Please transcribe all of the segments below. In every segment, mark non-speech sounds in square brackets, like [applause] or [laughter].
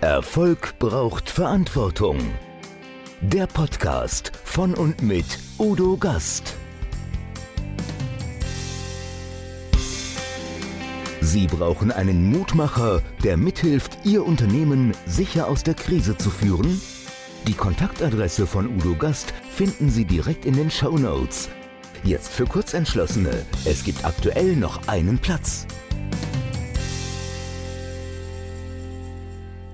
Erfolg braucht Verantwortung. Der Podcast von und mit Udo Gast. Sie brauchen einen Mutmacher, der mithilft, Ihr Unternehmen sicher aus der Krise zu führen? Die Kontaktadresse von Udo Gast finden Sie direkt in den Show Notes. Jetzt für Kurzentschlossene. Es gibt aktuell noch einen Platz.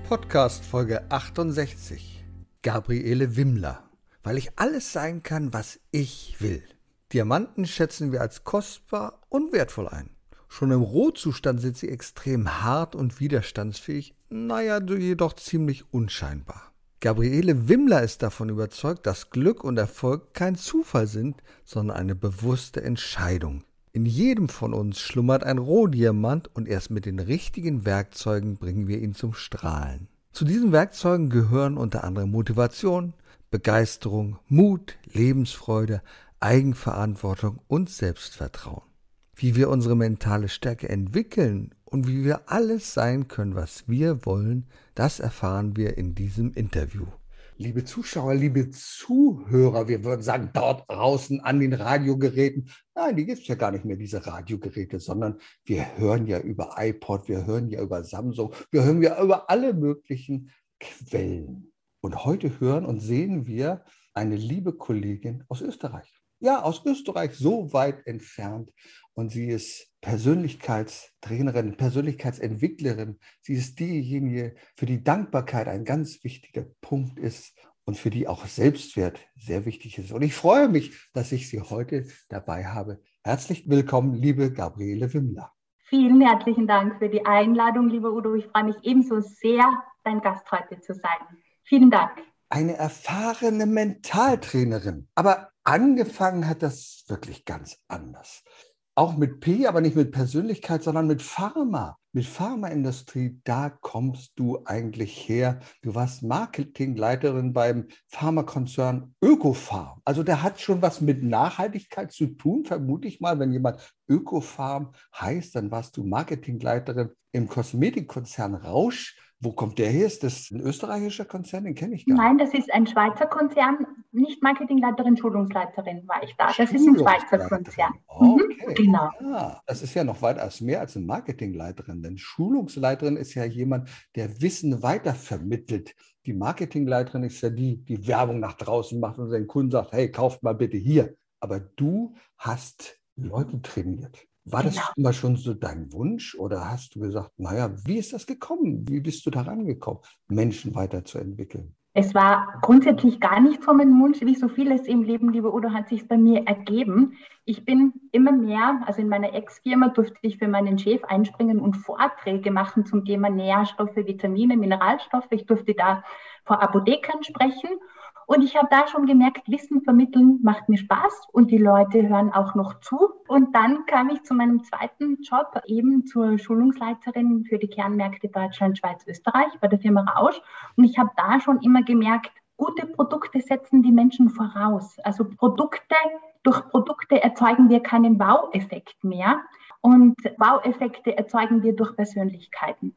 Podcast Folge 68. Gabriele Wimmler. Weil ich alles sein kann, was ich will. Diamanten schätzen wir als kostbar und wertvoll ein. Schon im Rohzustand sind sie extrem hart und widerstandsfähig, naja, jedoch ziemlich unscheinbar. Gabriele Wimmler ist davon überzeugt, dass Glück und Erfolg kein Zufall sind, sondern eine bewusste Entscheidung. In jedem von uns schlummert ein Rohdiamant und erst mit den richtigen Werkzeugen bringen wir ihn zum Strahlen. Zu diesen Werkzeugen gehören unter anderem Motivation, Begeisterung, Mut, Lebensfreude, Eigenverantwortung und Selbstvertrauen. Wie wir unsere mentale Stärke entwickeln und wie wir alles sein können, was wir wollen, das erfahren wir in diesem Interview liebe Zuschauer, liebe Zuhörer, wir würden sagen, dort draußen an den Radiogeräten. Nein, die gibt es ja gar nicht mehr, diese Radiogeräte, sondern wir hören ja über iPod, wir hören ja über Samsung, wir hören ja über alle möglichen Quellen. Und heute hören und sehen wir eine liebe Kollegin aus Österreich. Ja, aus Österreich, so weit entfernt. Und sie ist Persönlichkeitstrainerin, Persönlichkeitsentwicklerin. Sie ist diejenige, für die Dankbarkeit ein ganz wichtiger Punkt ist und für die auch Selbstwert sehr wichtig ist. Und ich freue mich, dass ich Sie heute dabei habe. Herzlich willkommen, liebe Gabriele Wimmler. Vielen herzlichen Dank für die Einladung, lieber Udo. Ich freue mich ebenso sehr, dein Gast heute zu sein. Vielen Dank. Eine erfahrene Mentaltrainerin. Aber angefangen hat das wirklich ganz anders auch mit P, aber nicht mit Persönlichkeit, sondern mit Pharma, mit Pharmaindustrie, da kommst du eigentlich her. Du warst Marketingleiterin beim Pharmakonzern Ökofarm. Also der hat schon was mit Nachhaltigkeit zu tun, vermute ich mal. Wenn jemand Ökofarm heißt, dann warst du Marketingleiterin im Kosmetikkonzern Rausch. Wo kommt der her? Ist das ein österreichischer Konzern? Den kenne ich gar nicht. Nein, das ist ein Schweizer Konzern. Nicht Marketingleiterin, Schulungsleiterin war ich da. Das ist ein Schweizer Konzern. Mhm, okay. genau. Ja, das ist ja noch weitaus mehr als eine Marketingleiterin. Denn Schulungsleiterin ist ja jemand, der Wissen weitervermittelt. Die Marketingleiterin ist ja die, die Werbung nach draußen macht und seinen Kunden sagt, hey, kauft mal bitte hier. Aber du hast Leute trainiert. War das genau. immer schon so dein Wunsch oder hast du gesagt, naja, wie ist das gekommen? Wie bist du daran gekommen, Menschen weiterzuentwickeln? Es war grundsätzlich gar nicht von meinem Wunsch, wie so vieles im Leben, liebe Udo, hat sich bei mir ergeben. Ich bin immer mehr, also in meiner Ex-Firma durfte ich für meinen Chef einspringen und Vorträge machen zum Thema Nährstoffe, Vitamine, Mineralstoffe. Ich durfte da vor Apothekern sprechen und ich habe da schon gemerkt, Wissen vermitteln macht mir Spaß und die Leute hören auch noch zu. Und dann kam ich zu meinem zweiten Job, eben zur Schulungsleiterin für die Kernmärkte Deutschland, Schweiz, Österreich bei der Firma Rausch. Und ich habe da schon immer gemerkt, gute Produkte setzen die Menschen voraus. Also Produkte, durch Produkte erzeugen wir keinen Wow-Effekt mehr. Und Wow-Effekte erzeugen wir durch Persönlichkeiten.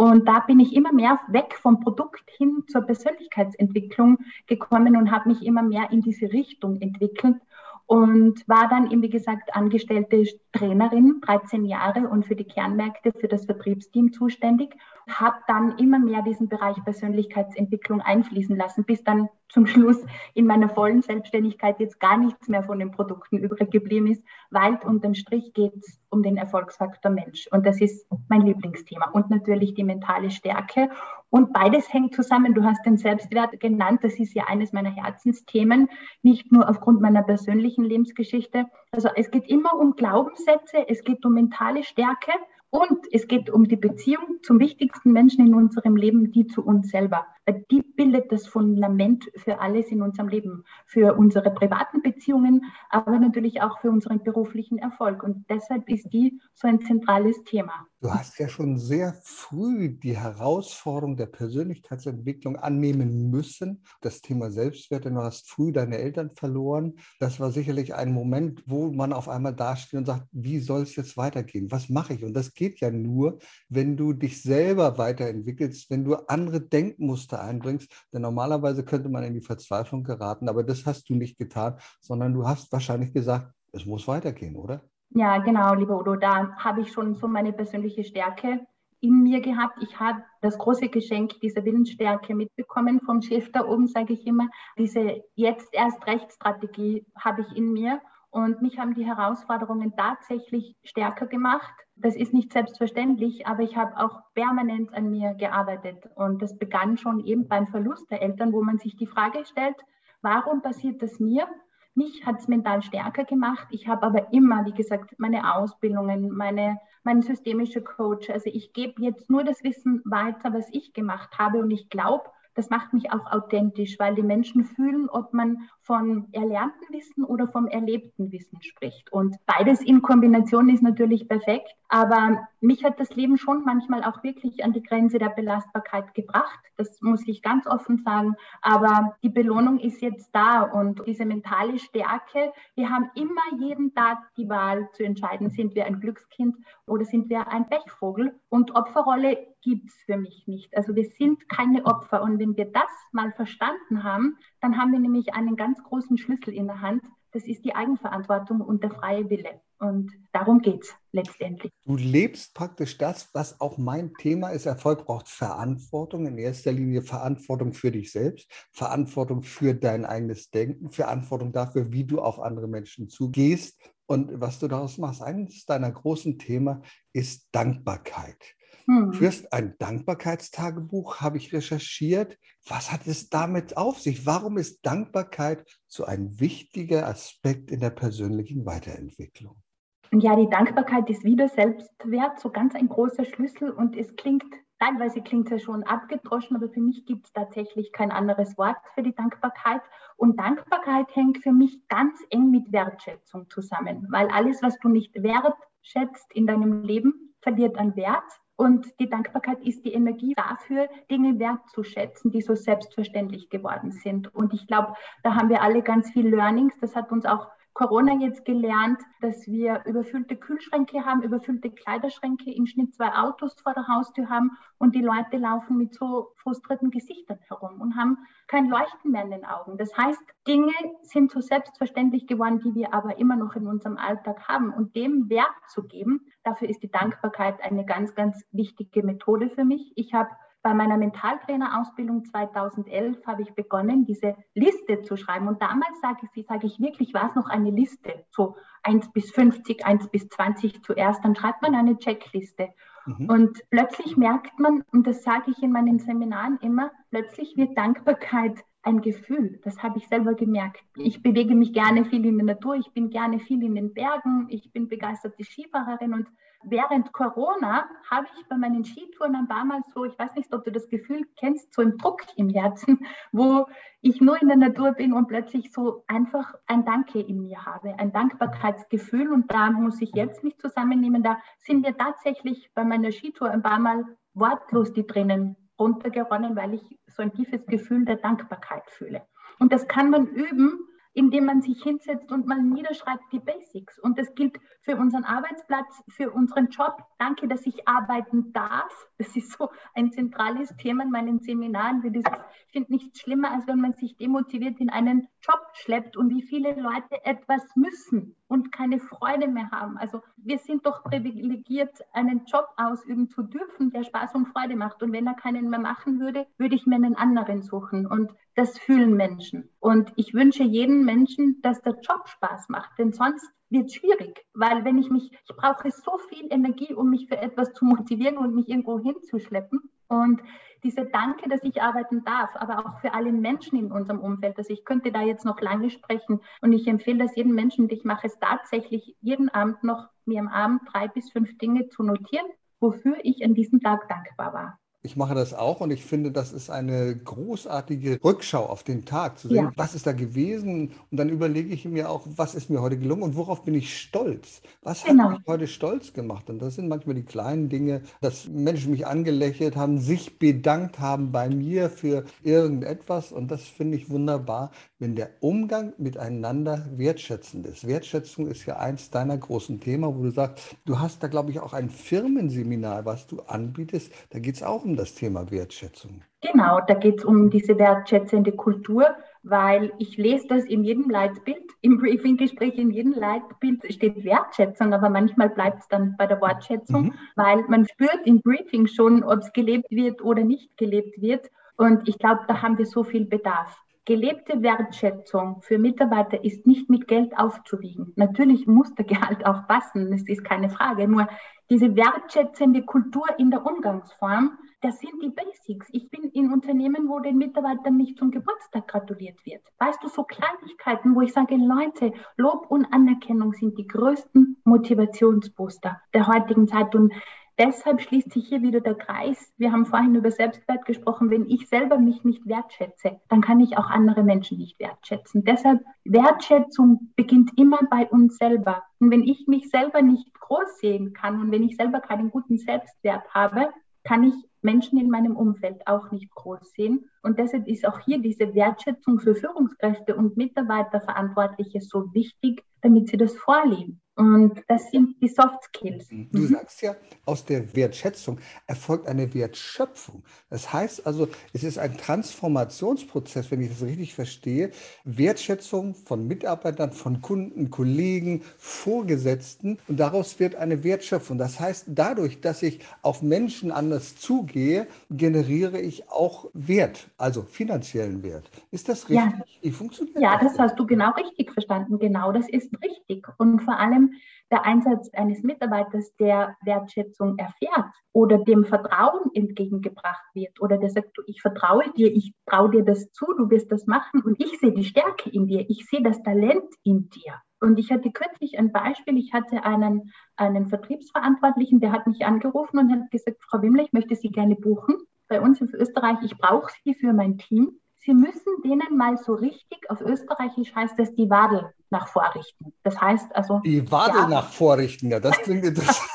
Und da bin ich immer mehr weg vom Produkt hin zur Persönlichkeitsentwicklung gekommen und habe mich immer mehr in diese Richtung entwickelt und war dann eben, wie gesagt, angestellte Trainerin, 13 Jahre und für die Kernmärkte, für das Vertriebsteam zuständig. Habe dann immer mehr diesen Bereich Persönlichkeitsentwicklung einfließen lassen, bis dann zum Schluss in meiner vollen Selbstständigkeit jetzt gar nichts mehr von den Produkten übrig geblieben ist, weil unterm Strich geht es um den Erfolgsfaktor Mensch. Und das ist mein Lieblingsthema. Und natürlich die mentale Stärke. Und beides hängt zusammen. Du hast den Selbstwert genannt. Das ist ja eines meiner Herzensthemen, nicht nur aufgrund meiner persönlichen Lebensgeschichte. Also es geht immer um Glaubenssätze, es geht um mentale Stärke und es geht um die Beziehung zum wichtigsten Menschen in unserem Leben, die zu uns selber. Weil die bildet das Fundament für alles in unserem Leben, für unsere privaten Beziehungen, aber natürlich auch für unseren beruflichen Erfolg. Und deshalb ist die so ein zentrales Thema. Du hast ja schon sehr früh die Herausforderung der Persönlichkeitsentwicklung annehmen müssen. Das Thema Selbstwert, du hast früh deine Eltern verloren. Das war sicherlich ein Moment, wo man auf einmal dasteht und sagt, wie soll es jetzt weitergehen? Was mache ich? Und das geht ja nur, wenn du dich selber weiterentwickelst, wenn du andere Denkmuster einbringst. Denn normalerweise könnte man in die Verzweiflung geraten, aber das hast du nicht getan, sondern du hast wahrscheinlich gesagt, es muss weitergehen, oder? Ja, genau, lieber Udo, da habe ich schon so meine persönliche Stärke in mir gehabt. Ich habe das große Geschenk dieser Willensstärke mitbekommen vom Chef da oben, sage ich immer. Diese jetzt erst Rechtsstrategie habe ich in mir und mich haben die Herausforderungen tatsächlich stärker gemacht. Das ist nicht selbstverständlich, aber ich habe auch permanent an mir gearbeitet und das begann schon eben beim Verlust der Eltern, wo man sich die Frage stellt, warum passiert das mir? Mich hat es mental stärker gemacht. Ich habe aber immer, wie gesagt, meine Ausbildungen, meine, mein systemischer Coach. Also ich gebe jetzt nur das Wissen weiter, was ich gemacht habe. Und ich glaube, das macht mich auch authentisch, weil die Menschen fühlen, ob man von erlernten Wissen oder vom erlebten Wissen spricht. Und beides in Kombination ist natürlich perfekt. Aber mich hat das Leben schon manchmal auch wirklich an die Grenze der Belastbarkeit gebracht. Das muss ich ganz offen sagen. Aber die Belohnung ist jetzt da und diese mentale Stärke. Wir haben immer jeden Tag die Wahl zu entscheiden, sind wir ein Glückskind oder sind wir ein Pechvogel. Und Opferrolle gibt es für mich nicht. Also wir sind keine Opfer. Und wenn wir das mal verstanden haben, dann haben wir nämlich einen ganz großen Schlüssel in der Hand. Das ist die Eigenverantwortung und der freie Wille. Und darum geht es letztendlich. Du lebst praktisch das, was auch mein Thema ist. Erfolg braucht Verantwortung. In erster Linie Verantwortung für dich selbst, Verantwortung für dein eigenes Denken, Verantwortung dafür, wie du auf andere Menschen zugehst und was du daraus machst. Eines deiner großen Themen ist Dankbarkeit. Hm. Führst ein Dankbarkeitstagebuch, habe ich recherchiert. Was hat es damit auf sich? Warum ist Dankbarkeit so ein wichtiger Aspekt in der persönlichen Weiterentwicklung? Ja, die Dankbarkeit ist wieder Selbstwert, so ganz ein großer Schlüssel und es klingt, teilweise klingt es schon abgedroschen, aber für mich gibt es tatsächlich kein anderes Wort für die Dankbarkeit. Und Dankbarkeit hängt für mich ganz eng mit Wertschätzung zusammen, weil alles, was du nicht wertschätzt in deinem Leben, verliert an Wert. Und die Dankbarkeit ist die Energie dafür, Dinge wertzuschätzen, die so selbstverständlich geworden sind. Und ich glaube, da haben wir alle ganz viel Learnings. Das hat uns auch Corona jetzt gelernt, dass wir überfüllte Kühlschränke haben, überfüllte Kleiderschränke, im Schnitt zwei Autos vor der Haustür haben und die Leute laufen mit so frustrierten Gesichtern herum und haben kein Leuchten mehr in den Augen. Das heißt, Dinge sind so selbstverständlich geworden, die wir aber immer noch in unserem Alltag haben. Und dem Wert zu geben, dafür ist die Dankbarkeit eine ganz, ganz wichtige Methode für mich. Ich habe bei meiner Mentaltrainerausbildung 2011 habe ich begonnen, diese Liste zu schreiben. Und damals sage ich, sage ich wirklich, war es noch eine Liste, so 1 bis 50, 1 bis 20 zuerst. Dann schreibt man eine Checkliste. Mhm. Und plötzlich merkt man, und das sage ich in meinen Seminaren immer, plötzlich wird Dankbarkeit ein Gefühl. Das habe ich selber gemerkt. Ich bewege mich gerne viel in der Natur, ich bin gerne viel in den Bergen, ich bin begeisterte Skifahrerin und während Corona habe ich bei meinen Skitouren ein paar Mal so, ich weiß nicht, ob du das Gefühl kennst, so einen Druck im Herzen, [laughs] wo ich nur in der Natur bin und plötzlich so einfach ein Danke in mir habe, ein Dankbarkeitsgefühl. Und da muss ich jetzt mich zusammennehmen. Da sind mir tatsächlich bei meiner Skitour ein paar Mal wortlos die Tränen runtergeronnen, weil ich so ein tiefes Gefühl der Dankbarkeit fühle. Und das kann man üben, indem man sich hinsetzt und mal niederschreibt die Basics. Und das gilt für unseren Arbeitsplatz, für unseren Job. Danke, dass ich arbeiten darf. Das ist so ein zentrales Thema in meinen Seminaren. Ich finde nichts schlimmer, als wenn man sich demotiviert in einen Job schleppt und wie viele Leute etwas müssen und keine Freude mehr haben. Also wir sind doch privilegiert, einen Job ausüben zu dürfen, der Spaß und Freude macht. Und wenn er keinen mehr machen würde, würde ich mir einen anderen suchen. Und das fühlen Menschen. Und ich wünsche jedem Menschen, dass der Job Spaß macht, denn sonst wird es schwierig, weil wenn ich mich, ich brauche so viel Energie, um mich für etwas zu motivieren und mich irgendwo hinzuschleppen. Und diese Danke, dass ich arbeiten darf, aber auch für alle Menschen in unserem Umfeld. Also ich könnte da jetzt noch lange sprechen und ich empfehle das jedem Menschen ich mache es tatsächlich jeden Abend noch, mir am Abend drei bis fünf Dinge zu notieren, wofür ich an diesem Tag dankbar war. Ich mache das auch und ich finde, das ist eine großartige Rückschau auf den Tag, zu sehen, ja. was ist da gewesen. Und dann überlege ich mir auch, was ist mir heute gelungen und worauf bin ich stolz? Was genau. hat mich heute stolz gemacht? Und das sind manchmal die kleinen Dinge, dass Menschen mich angelächelt haben, sich bedankt haben bei mir für irgendetwas. Und das finde ich wunderbar, wenn der Umgang miteinander wertschätzend ist. Wertschätzung ist ja eins deiner großen Themen, wo du sagst, du hast da, glaube ich, auch ein Firmenseminar, was du anbietest. Da geht es auch um das Thema Wertschätzung. Genau, da geht es um diese wertschätzende Kultur, weil ich lese das in jedem Leitbild, im Briefinggespräch, in jedem Leitbild steht Wertschätzung, aber manchmal bleibt es dann bei der Wortschätzung, mhm. weil man spürt im Briefing schon, ob es gelebt wird oder nicht gelebt wird. Und ich glaube, da haben wir so viel Bedarf. Gelebte Wertschätzung für Mitarbeiter ist nicht mit Geld aufzuwiegen. Natürlich muss der Gehalt auch passen, das ist keine Frage. Nur diese wertschätzende Kultur in der Umgangsform, das sind die Basics. Ich bin in Unternehmen, wo den Mitarbeitern nicht zum Geburtstag gratuliert wird. Weißt du, so Kleinigkeiten, wo ich sage, Leute, Lob und Anerkennung sind die größten Motivationsbooster der heutigen Zeit. Und deshalb schließt sich hier wieder der Kreis. Wir haben vorhin über Selbstwert gesprochen. Wenn ich selber mich nicht wertschätze, dann kann ich auch andere Menschen nicht wertschätzen. Deshalb Wertschätzung beginnt immer bei uns selber. Und wenn ich mich selber nicht groß sehen kann und wenn ich selber keinen guten Selbstwert habe, kann ich Menschen in meinem Umfeld auch nicht groß sehen. Und deshalb ist auch hier diese Wertschätzung für Führungskräfte und Mitarbeiterverantwortliche so wichtig, damit sie das vorleben. Und das sind die Soft Skills. Mhm. Du sagst ja, aus der Wertschätzung erfolgt eine Wertschöpfung. Das heißt also, es ist ein Transformationsprozess, wenn ich das richtig verstehe. Wertschätzung von Mitarbeitern, von Kunden, Kollegen, Vorgesetzten und daraus wird eine Wertschöpfung. Das heißt, dadurch, dass ich auf Menschen anders zugehe, generiere ich auch Wert, also finanziellen Wert. Ist das richtig? Ja, Wie funktioniert ja das? das hast du genau richtig verstanden. Genau, das ist richtig. Und vor allem der Einsatz eines Mitarbeiters, der Wertschätzung erfährt oder dem Vertrauen entgegengebracht wird oder der sagt, du, ich vertraue dir, ich traue dir das zu, du wirst das machen und ich sehe die Stärke in dir, ich sehe das Talent in dir. Und ich hatte kürzlich ein Beispiel, ich hatte einen, einen Vertriebsverantwortlichen, der hat mich angerufen und hat gesagt, Frau Wimmler, ich möchte Sie gerne buchen bei uns in Österreich, ich brauche Sie für mein Team. Sie müssen denen mal so richtig, auf Österreichisch heißt das die Wadel nach vorrichten. Das heißt also. Die Wadel ja, nach vorrichten, ja, das klingt interessant.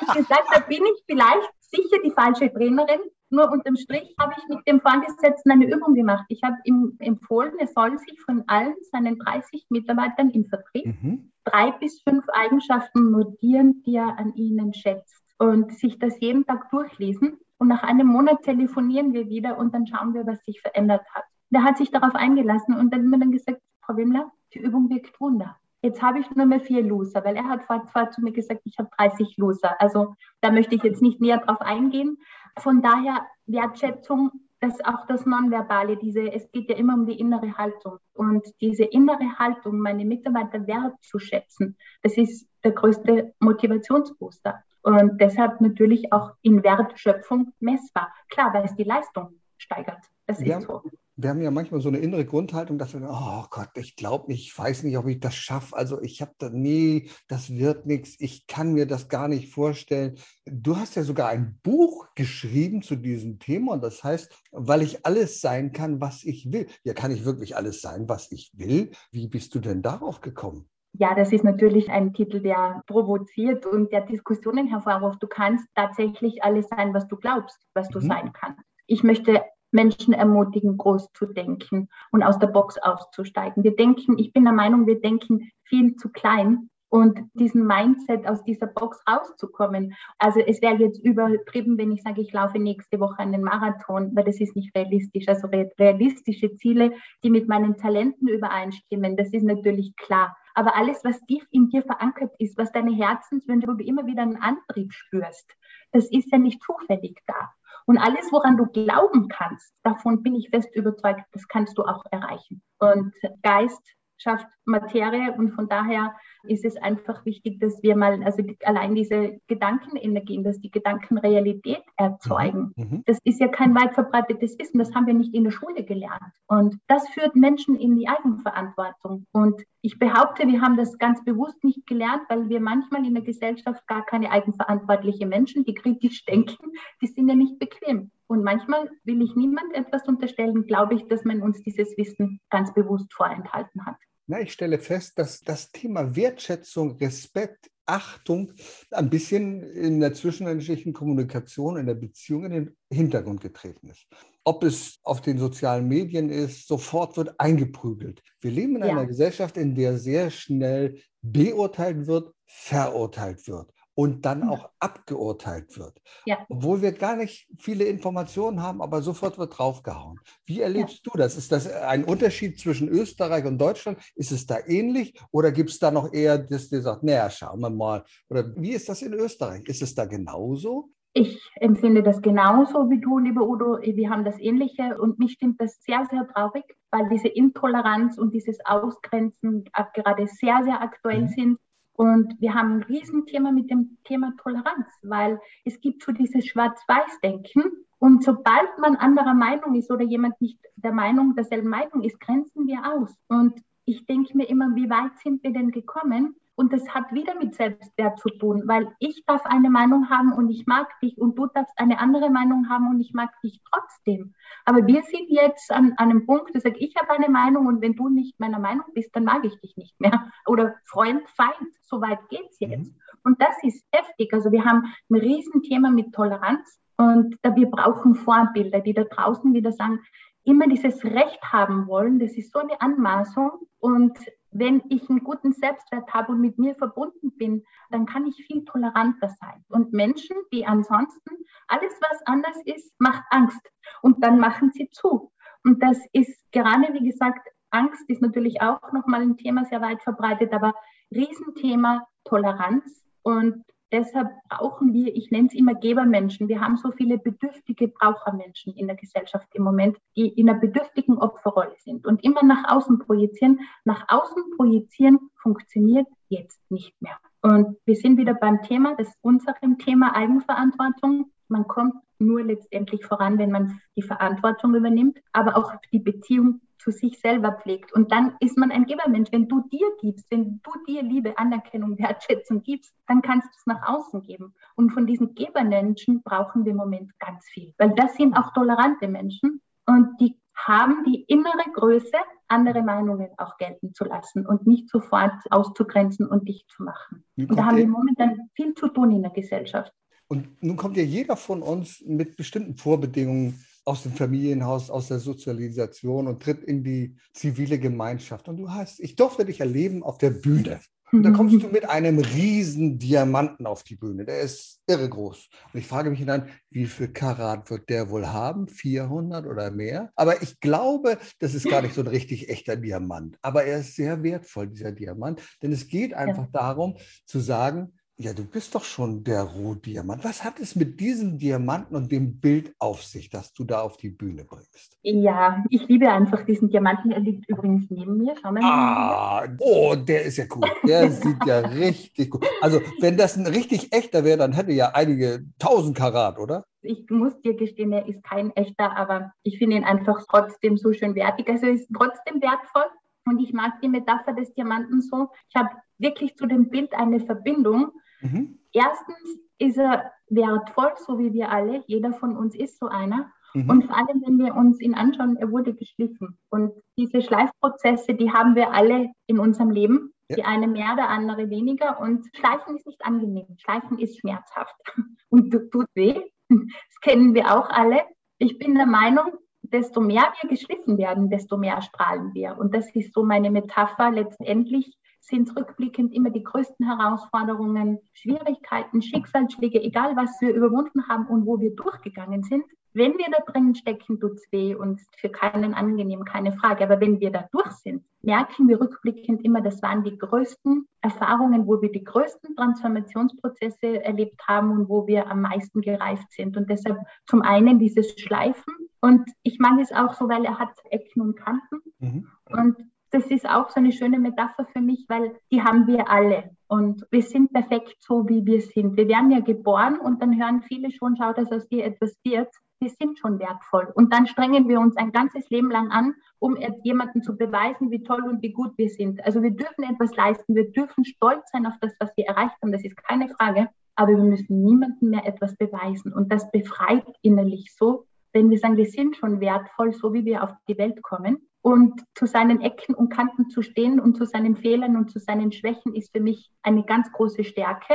habe ich gesagt, da bin ich vielleicht sicher die falsche Trainerin. Nur unterm Strich habe ich mit dem Vorgesetzten eine Übung gemacht. Ich habe ihm empfohlen, er soll sich von allen seinen 30 Mitarbeitern im Vertrieb mhm. drei bis fünf Eigenschaften notieren, die er an ihnen schätzt und sich das jeden Tag durchlesen und nach einem Monat telefonieren wir wieder und dann schauen wir, was sich verändert hat. Der hat sich darauf eingelassen und dann hat mir dann gesagt, Frau Wimmler, die Übung wirkt Wunder. Jetzt habe ich nur mehr vier Loser, weil er hat zwar zu mir gesagt, ich habe 30 Loser. Also da möchte ich jetzt nicht näher drauf eingehen. Von daher Wertschätzung, das auch das Nonverbale, diese, es geht ja immer um die innere Haltung. Und diese innere Haltung, meine Mitarbeiter wertzuschätzen, das ist der größte Motivationsbooster und deshalb natürlich auch in Wertschöpfung messbar. Klar, weil es die Leistung steigert. Das wir, ist so. Wir haben ja manchmal so eine innere Grundhaltung, dass wir, oh Gott, ich glaube nicht, ich weiß nicht, ob ich das schaffe. Also ich habe da, nee, das wird nichts, ich kann mir das gar nicht vorstellen. Du hast ja sogar ein Buch geschrieben zu diesem Thema und das heißt, weil ich alles sein kann, was ich will. Ja, kann ich wirklich alles sein, was ich will? Wie bist du denn darauf gekommen? Ja, das ist natürlich ein Titel, der provoziert und der Diskussionen hervorruft. Du kannst tatsächlich alles sein, was du glaubst, was du mhm. sein kannst. Ich möchte Menschen ermutigen, groß zu denken und aus der Box auszusteigen. Wir denken, ich bin der Meinung, wir denken viel zu klein und diesen Mindset aus dieser Box rauszukommen. Also es wäre jetzt übertrieben, wenn ich sage, ich laufe nächste Woche einen Marathon, weil das ist nicht realistisch. Also realistische Ziele, die mit meinen Talenten übereinstimmen, das ist natürlich klar. Aber alles, was tief in dir verankert ist, was deine Herzenswünsche, wo du immer wieder einen Antrieb spürst, das ist ja nicht zufällig da. Und alles, woran du glauben kannst, davon bin ich fest überzeugt, das kannst du auch erreichen. Und Geist schafft Materie und von daher ist es einfach wichtig, dass wir mal, also allein diese Gedankenenergien, dass die Gedanken Realität erzeugen. Mhm. mhm. Das ist ja kein weit verbreitetes Wissen, das haben wir nicht in der Schule gelernt. Und das führt Menschen in die Eigenverantwortung. Und ich behaupte, wir haben das ganz bewusst nicht gelernt, weil wir manchmal in der Gesellschaft gar keine eigenverantwortliche Menschen, die kritisch [laughs] denken, die sind ja nicht bequem. Und manchmal will ich niemand etwas unterstellen, glaube ich, dass man uns dieses Wissen ganz bewusst vorenthalten hat. Na, ich stelle fest, dass das Thema Wertschätzung, Respekt, Achtung ein bisschen in der zwischenmenschlichen Kommunikation, in der Beziehung in den Hintergrund getreten ist. Ob es auf den sozialen Medien ist, sofort wird eingeprügelt. Wir leben in ja. einer Gesellschaft, in der sehr schnell beurteilt wird, verurteilt wird und dann auch abgeurteilt wird. Ja. Obwohl wir gar nicht viele Informationen haben, aber sofort wird draufgehauen. Wie erlebst ja. du das? Ist das ein Unterschied zwischen Österreich und Deutschland? Ist es da ähnlich oder gibt es da noch eher, dass dir sagt, naja, schauen wir mal. Oder wie ist das in Österreich? Ist es da genauso? Ich empfinde das genauso wie du, lieber Udo. Wir haben das Ähnliche und mich stimmt das sehr, sehr traurig, weil diese Intoleranz und dieses Ausgrenzen gerade sehr, sehr aktuell mhm. sind. Und wir haben ein Riesenthema mit dem Thema Toleranz, weil es gibt so dieses Schwarz-Weiß-Denken. Und sobald man anderer Meinung ist oder jemand nicht der Meinung, derselben Meinung ist, grenzen wir aus. Und ich denke mir immer, wie weit sind wir denn gekommen? Und das hat wieder mit Selbstwert zu tun, weil ich darf eine Meinung haben und ich mag dich und du darfst eine andere Meinung haben und ich mag dich trotzdem. Aber wir sind jetzt an, an einem Punkt, da sage ich habe eine Meinung und wenn du nicht meiner Meinung bist, dann mag ich dich nicht mehr. [laughs] Oder Freund, Feind, so weit geht es jetzt. Mhm. Und das ist heftig. Also wir haben ein Riesenthema mit Toleranz und wir brauchen Vorbilder, die da draußen wieder sagen, immer dieses Recht haben wollen, das ist so eine Anmaßung und wenn ich einen guten Selbstwert habe und mit mir verbunden bin, dann kann ich viel toleranter sein. Und Menschen, die ansonsten alles, was anders ist, macht Angst. Und dann machen sie zu. Und das ist gerade, wie gesagt, Angst ist natürlich auch nochmal ein Thema sehr weit verbreitet, aber Riesenthema Toleranz. Und deshalb brauchen wir, ich nenne es immer Gebermenschen. Wir haben so viele bedürftige Brauchermenschen in der Gesellschaft im Moment, die in einer bedürftigen Opferrolle sind und immer nach außen projizieren. Nach außen projizieren funktioniert jetzt nicht mehr. Und wir sind wieder beim Thema, das ist unserem Thema Eigenverantwortung. Man kommt nur letztendlich voran, wenn man die Verantwortung übernimmt, aber auch die Beziehung zu sich selber pflegt. Und dann ist man ein Gebermensch. Wenn du dir gibst, wenn du dir Liebe, Anerkennung, Wertschätzung gibst, dann kannst du es nach außen geben. Und von diesen Gebermenschen brauchen wir im Moment ganz viel, weil das sind auch tolerante Menschen und die haben die innere Größe, andere Meinungen auch gelten zu lassen und nicht sofort auszugrenzen und dicht zu machen. Und da haben wir momentan viel zu tun in der Gesellschaft. Und nun kommt ja jeder von uns mit bestimmten Vorbedingungen aus dem Familienhaus, aus der Sozialisation und tritt in die zivile Gemeinschaft. Und du hast, ich durfte dich erleben auf der Bühne. Und da mhm. kommst du mit einem riesen Diamanten auf die Bühne. Der ist irre groß. Und ich frage mich dann, wie viel Karat wird der wohl haben? 400 oder mehr? Aber ich glaube, das ist gar nicht so ein richtig echter Diamant. Aber er ist sehr wertvoll, dieser Diamant. Denn es geht einfach ja. darum zu sagen, ja, du bist doch schon der Rohdiamant. Was hat es mit diesem Diamanten und dem Bild auf sich, das du da auf die Bühne bringst? Ja, ich liebe einfach diesen Diamanten. Er liegt übrigens neben mir. Schau mal. Ah, oh, der ist ja cool. Der [laughs] sieht ja richtig gut. Also, wenn das ein richtig echter wäre, dann hätte ja einige tausend Karat, oder? Ich muss dir gestehen, er ist kein echter, aber ich finde ihn einfach trotzdem so schön wertig. Also, er ist trotzdem wertvoll. Und ich mag die Metapher des Diamanten so. Ich habe wirklich zu dem Bild eine Verbindung. Mhm. Erstens ist er wertvoll, so wie wir alle. Jeder von uns ist so einer. Mhm. Und vor allem, wenn wir uns ihn anschauen, er wurde geschliffen. Und diese Schleifprozesse, die haben wir alle in unserem Leben. Ja. Die eine mehr, der andere weniger. Und Schleifen ist nicht angenehm. Schleifen ist schmerzhaft [laughs] und tut weh. [laughs] Das kennen wir auch alle. Ich bin der Meinung, desto mehr wir geschliffen werden, desto mehr strahlen wir. Und das ist so meine Metapher letztendlich sind rückblickend immer die größten Herausforderungen, Schwierigkeiten, Schicksalsschläge, egal was wir überwunden haben und wo wir durchgegangen sind. Wenn wir da drin stecken, tut es weh und für keinen angenehm, keine Frage. Aber wenn wir da durch sind, merken wir rückblickend immer, das waren die größten Erfahrungen, wo wir die größten Transformationsprozesse erlebt haben und wo wir am meisten gereift sind. Und deshalb zum einen dieses Schleifen. Und ich mag es auch so, weil er hat Ecken und Kanten. Mhm. Und das ist auch so eine schöne Metapher für mich, weil die haben wir alle. Und wir sind perfekt so, wie wir sind. Wir werden ja geboren und dann hören viele schon, schau, dass aus dir etwas wird. Wir sind schon wertvoll. Und dann strengen wir uns ein ganzes Leben lang an, um jemandem zu beweisen, wie toll und wie gut wir sind. Also wir dürfen etwas leisten. Wir dürfen stolz sein auf das, was wir erreicht haben. Das ist keine Frage. Aber wir müssen niemandem mehr etwas beweisen. Und das befreit innerlich so, wenn wir sagen, wir sind schon wertvoll, so wie wir auf die Welt kommen. Und zu seinen Ecken und Kanten zu stehen und zu seinen Fehlern und zu seinen Schwächen ist für mich eine ganz große Stärke,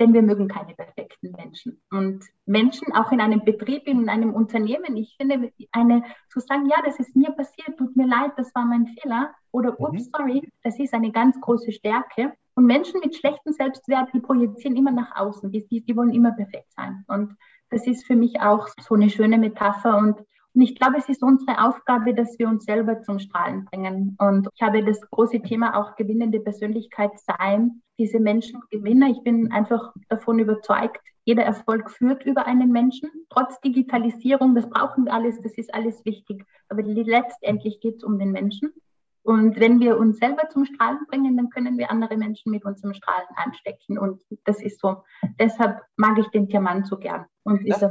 denn wir mögen keine perfekten Menschen. Und Menschen auch in einem Betrieb, in einem Unternehmen, ich finde, eine zu sagen, ja, das ist mir passiert, tut mir leid, das war mein Fehler oder mhm. ups, sorry, das ist eine ganz große Stärke. Und Menschen mit schlechtem Selbstwert, die projizieren immer nach außen, die, die, die wollen immer perfekt sein. Und das ist für mich auch so eine schöne Metapher und und ich glaube, es ist unsere Aufgabe, dass wir uns selber zum Strahlen bringen. Und ich habe das große Thema auch gewinnende Persönlichkeit sein, diese Menschen Gewinner. Ich bin einfach davon überzeugt, jeder Erfolg führt über einen Menschen. Trotz Digitalisierung, das brauchen wir alles, das ist alles wichtig. Aber letztendlich geht es um den Menschen. Und wenn wir uns selber zum Strahlen bringen, dann können wir andere Menschen mit unserem Strahlen anstecken. Und das ist so. Deshalb mag ich den Diamant so gern. Und lass,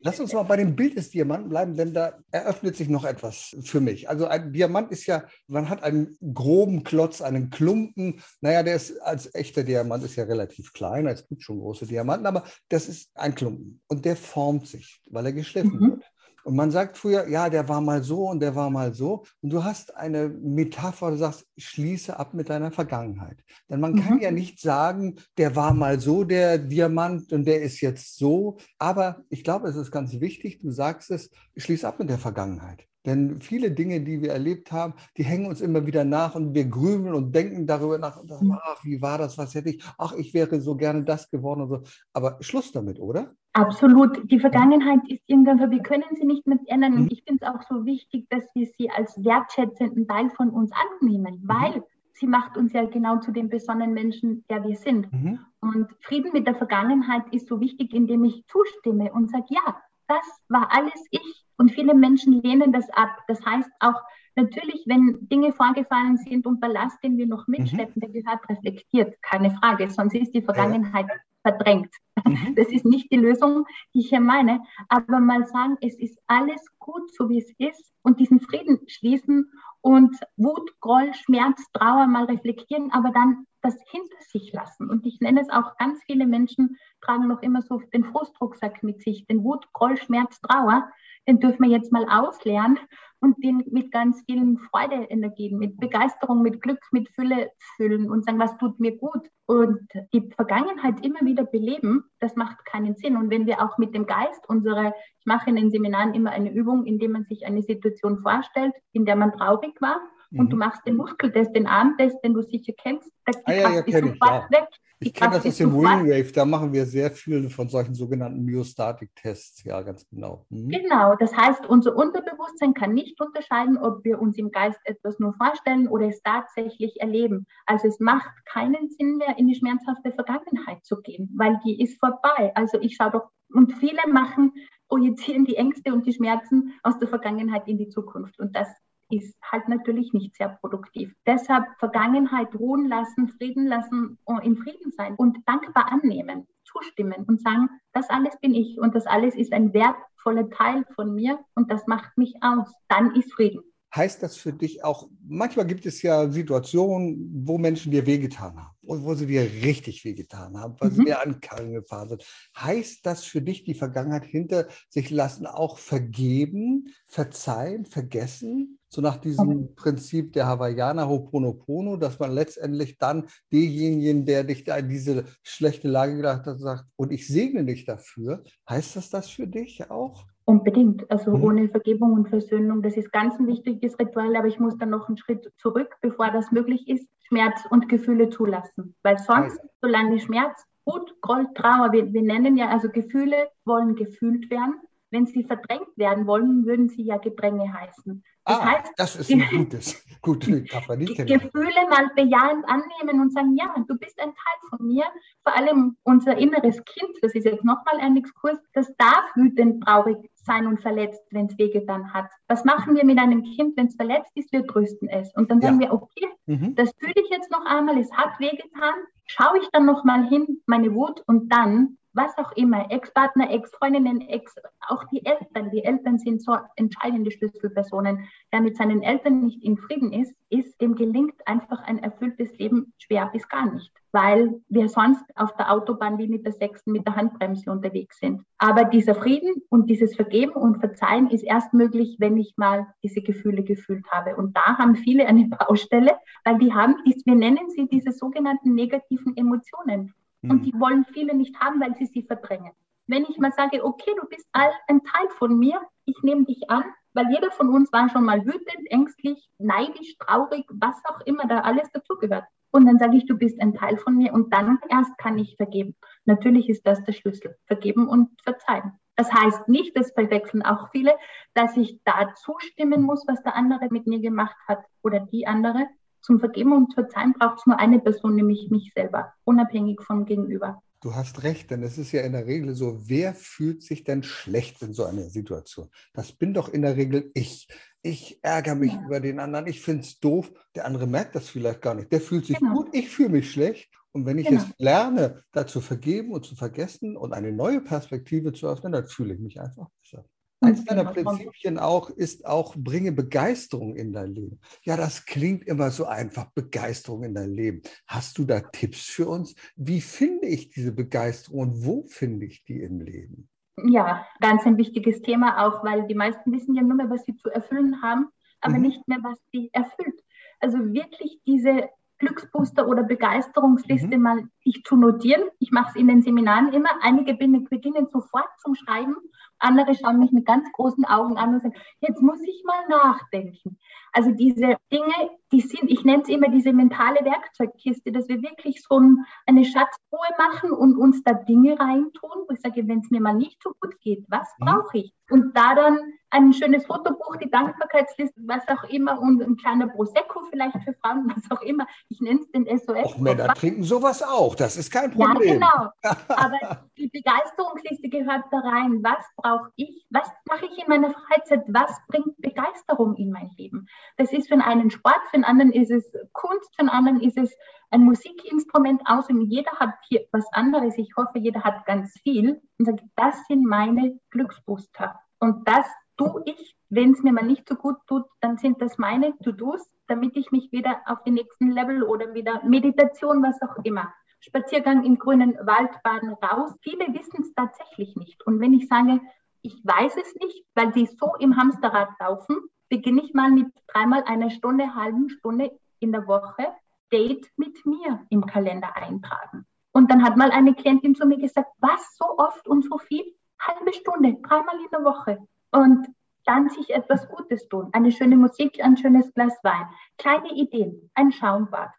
lass uns mal bei dem Bild des Diamanten bleiben, denn da eröffnet sich noch etwas für mich. Also ein Diamant ist ja, man hat einen groben Klotz, einen Klumpen. Naja, der ist als echter Diamant ist ja relativ klein. Es gibt schon große Diamanten, aber das ist ein Klumpen. Und der formt sich, weil er geschliffen mhm. wird. Und man sagt früher, ja, der war mal so und der war mal so. Und du hast eine Metapher, du sagst, schließe ab mit deiner Vergangenheit. Denn man mhm. kann ja nicht sagen, der war mal so, der Diamant, und der ist jetzt so. Aber ich glaube, es ist ganz wichtig, du sagst es, schließe ab mit der Vergangenheit. Denn viele Dinge, die wir erlebt haben, die hängen uns immer wieder nach und wir grübeln und denken darüber nach, mhm. ach, wie war das, was hätte ich, ach, ich wäre so gerne das geworden und so. Aber Schluss damit, oder? Absolut. Die Vergangenheit ist irgendwann, wir können sie nicht mehr ändern. Und mhm. ich finde es auch so wichtig, dass wir sie als wertschätzenden Teil von uns annehmen, mhm. weil sie macht uns ja genau zu dem besonderen Menschen, der wir sind. Mhm. Und Frieden mit der Vergangenheit ist so wichtig, indem ich zustimme und sage, ja, das war alles ich. Und viele Menschen lehnen das ab. Das heißt auch, natürlich, wenn Dinge vorgefallen sind und Ballast, den wir noch mitschleppen, mhm. der gehört reflektiert, keine Frage. Sonst ist die Vergangenheit ja. verdrängt. Mhm. [laughs] Das ist nicht die Lösung, die ich hier meine. Aber mal sagen, es ist alles gut, so wie es ist und diesen Frieden schließen und Wut, Groll, Schmerz, Trauer mal reflektieren, aber dann das hinter sich lassen. Und ich nenne es auch, ganz viele Menschen tragen noch immer so den Frustrucksack mit sich, den Wut, Groll, Schmerz, Trauer. Den dürfen wir jetzt mal ausleeren und den mit ganz vielen Freudeenergien, mit Begeisterung, mit Glück, mit Fülle füllen und sagen, was tut mir gut. Und die Vergangenheit immer wieder beleben, das macht keinen Sinn. Und wenn wir auch mit dem Geist unsere, ich mache in den Seminaren immer eine Übung, in der man sich eine Situation vorstellt, in der man traurig war und mhm. du machst den Muskeltest, den Armtest, den du sicher kennst, da ah, ja, ja, kenne ich, ja. weg. Ich kenne das aus dem Wingwave, da machen wir sehr viele von solchen sogenannten Myostatic-Tests, ja, ganz genau. Mhm. Genau, das heißt, unser Unterbewusstsein kann nicht unterscheiden, ob wir uns im Geist etwas nur vorstellen oder es tatsächlich erleben. Also es macht keinen Sinn mehr, in die schmerzhafte Vergangenheit zu gehen, weil die ist vorbei. Also ich schaue doch, und viele machen, projizieren die Ängste und die Schmerzen aus der Vergangenheit in die Zukunft. Und das ist halt natürlich nicht sehr produktiv. Deshalb Vergangenheit ruhen lassen, Frieden lassen, äh, im Frieden sein und dankbar annehmen, zustimmen und sagen, das alles bin ich und das alles ist ein wertvoller Teil von mir und das macht mich aus. Dann ist Frieden. Heißt das für dich auch, manchmal gibt es ja Situationen, wo Menschen dir wehgetan haben und wo sie dir richtig wehgetan haben, weil mhm. sie dir an Karren gefahren sind. Heißt das für dich, die Vergangenheit hinter sich lassen, auch vergeben, verzeihen, vergessen? So nach diesem Prinzip der Hawaiianer Ho'oponopono, dass man letztendlich dann denjenigen, der dich da in diese schlechte Lage gedacht hat, sagt, und ich segne dich dafür. Heißt das das für dich auch? Unbedingt. Also mhm. ohne Vergebung und Versöhnung, das ist ganz ein wichtiges Ritual, aber ich muss dann noch einen Schritt zurück, bevor das möglich ist, Schmerz und Gefühle zulassen. Weil sonst, solange Schmerz, Wut, Groll, Trauer, wir, wir nennen ja also Gefühle wollen gefühlt werden. Wenn sie verdrängt werden wollen, würden sie ja Gedränge heißen. Das ah, heißt, das ist ein gutes, [laughs] gute. Gefühle mal bejahend annehmen und sagen, ja, du bist ein Teil von mir. Vor allem unser inneres Kind, das ist jetzt nochmal ein Exkurs, das darf wütend, traurig sein und verletzt, wenn es wehgetan hat. Was machen wir mit einem Kind, wenn es verletzt ist? Wir trösten es. Und dann sagen ja. wir, okay, mhm. das fühle ich jetzt noch einmal, es hat wehgetan. Schaue ich dann nochmal hin, meine Wut, und dann was auch immer, Ex-Partner, Ex-Freundinnen, Ex, auch die Eltern, die Eltern sind so entscheidende Schlüsselpersonen. Wer mit seinen Eltern nicht in Frieden ist, ist, dem gelingt einfach ein erfülltes Leben schwer bis gar nicht, weil wir sonst auf der Autobahn wie mit der Sechsten mit der Handbremse unterwegs sind. Aber dieser Frieden und dieses Vergeben und Verzeihen ist erst möglich, wenn ich mal diese Gefühle gefühlt habe. Und da haben viele eine Baustelle, weil die haben, wir nennen sie diese sogenannten negativen Emotionen. Und hm. die wollen viele nicht haben, weil sie sie verdrängen. Wenn ich mal sage, okay, du bist all ein Teil von mir, ich nehme dich an, weil jeder von uns war schon mal wütend, ängstlich, neidisch, traurig, was auch immer da alles dazugehört. Und dann sage ich, du bist ein Teil von mir und dann erst kann ich vergeben. Natürlich ist das der Schlüssel, vergeben und verzeihen. Das heißt nicht, das verwechseln auch viele, dass ich da zustimmen muss, was der andere mit mir gemacht hat oder die andere, zum Vergeben und Verzeihen braucht es nur eine Person, nämlich mich selber, unabhängig vom Gegenüber. Du hast recht, denn es ist ja in der Regel so, wer fühlt sich denn schlecht in so einer Situation? Das bin doch in der Regel ich. Ich ärgere mich ja. über den anderen, ich finde es doof. Der andere merkt das vielleicht gar nicht. Der fühlt sich genau. gut, ich fühle mich schlecht. Und wenn ich genau. jetzt lerne, da zu vergeben und zu vergessen und eine neue Perspektive zu öffnen, dann fühle ich mich einfach besser. Eins deiner Prinzipien auch ist auch, bringe Begeisterung in dein Leben. Ja, das klingt immer so einfach, Begeisterung in dein Leben. Hast du da Tipps für uns? Wie finde ich diese Begeisterung und wo finde ich die im Leben? Ja, ganz ein wichtiges Thema auch, weil die meisten wissen ja nur mehr, was sie zu erfüllen haben, aber mhm. nicht mehr, was sie erfüllt. Also wirklich diese Glücksbooster oder Begeisterungsliste mhm. mal sich zu notieren. Ich mache es in den Seminaren immer. Einige beginnen sofort zum Schreiben andere schauen mich mit ganz großen Augen an und sagen, jetzt muss ich mal nachdenken. Also diese Dinge, die sind, ich nenne es immer diese mentale Werkzeugkiste, dass wir wirklich so eine Schatzruhe machen und uns da Dinge reintun, wo ich sage, wenn es mir mal nicht so gut geht, was mhm. brauche ich? Und da dann ein schönes Fotobuch, die Dankbarkeitsliste, was auch immer und ein kleiner Prosecco vielleicht für Frauen, was auch immer. Ich nenne es den SOS. Auch Männer trinken sowas auch, das ist kein Problem. Ja, genau. [laughs] Aber die Begeisterungsliste gehört da rein. Was brauche ich? Was mache ich in meiner Freizeit? Was bringt Begeisterung in mein Leben? Das ist für einen Sport, für einen anderen ist es Kunst, für einen anderen ist es ein Musikinstrument aus und jeder hat hier was anderes. Ich hoffe, jeder hat ganz viel und sagt, das sind meine Glücksbooster. Und das tue ich, wenn es mir mal nicht so gut tut, dann sind das meine To-Dos, damit ich mich wieder auf den nächsten Level oder wieder Meditation, was auch immer. Spaziergang im grünen Waldbaden raus. Viele wissen es tatsächlich nicht. Und wenn ich sage, ich weiß es nicht, weil sie so im Hamsterrad laufen, beginne ich mal mit dreimal einer Stunde, halben Stunde in der Woche Date mit mir im Kalender eintragen. Und dann hat mal eine Klientin zu mir gesagt, was so oft und so viel? Halbe Stunde, dreimal in der Woche. Und dann sich etwas Gutes tun. Eine schöne Musik, ein schönes Glas Wein, kleine Ideen, ein Schaumbad.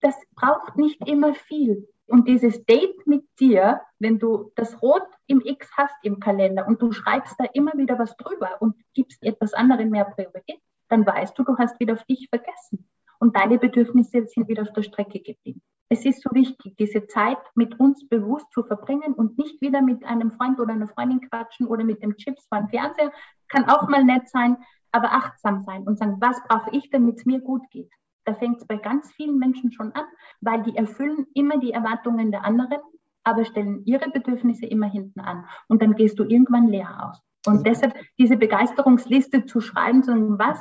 Das braucht nicht immer viel. Und dieses Date mit dir, wenn du das Rot im X hast im Kalender und du schreibst da immer wieder was drüber und gibst etwas anderem mehr Priorität, dann weißt du, du hast wieder auf dich vergessen und deine Bedürfnisse sind wieder auf der Strecke geblieben. Es ist so wichtig, diese Zeit mit uns bewusst zu verbringen und nicht wieder mit einem Freund oder einer Freundin quatschen oder mit dem Chips vor dem Fernseher. Kann auch mal nett sein, aber achtsam sein und sagen, was brauche ich, damit es mir gut geht. Da fängt es bei ganz vielen Menschen schon an, weil die erfüllen immer die Erwartungen der anderen, aber stellen ihre Bedürfnisse immer hinten an. Und dann gehst du irgendwann leer aus. Und deshalb diese Begeisterungsliste zu schreiben, sagen, was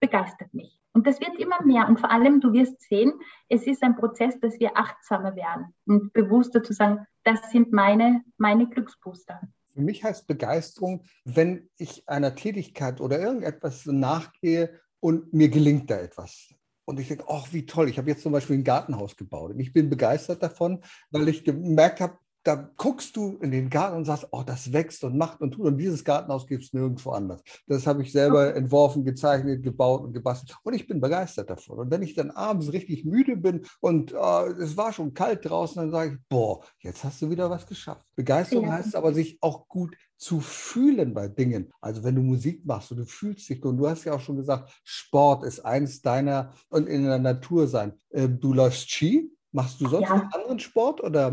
begeistert mich? Und das wird immer mehr. Und vor allem, du wirst sehen, es ist ein Prozess, dass wir achtsamer werden und bewusster zu sagen, das sind meine, meine Glücksbooster. Für mich heißt Begeisterung, wenn ich einer Tätigkeit oder irgendetwas nachgehe und mir gelingt da etwas. Und ich denke, ach, wie toll, ich habe jetzt zum Beispiel ein Gartenhaus gebaut. Und ich bin begeistert davon, weil ich gemerkt habe, da guckst du in den Garten und sagst, oh, das wächst und macht und tut. Und dieses Gartenhaus gibt es nirgendwo anders. Das habe ich selber entworfen, gezeichnet, gebaut und gebastelt. Und ich bin begeistert davon. Und wenn ich dann abends richtig müde bin und äh, es war schon kalt draußen, dann sage ich, boah, jetzt hast du wieder was geschafft. Begeisterung ja. heißt aber, sich auch gut zu fühlen bei Dingen. Also wenn du Musik machst und du fühlst dich, und du hast ja auch schon gesagt, Sport ist eins deiner und in der Natur sein. Äh, du läufst Ski, machst du sonst ja. einen anderen Sport oder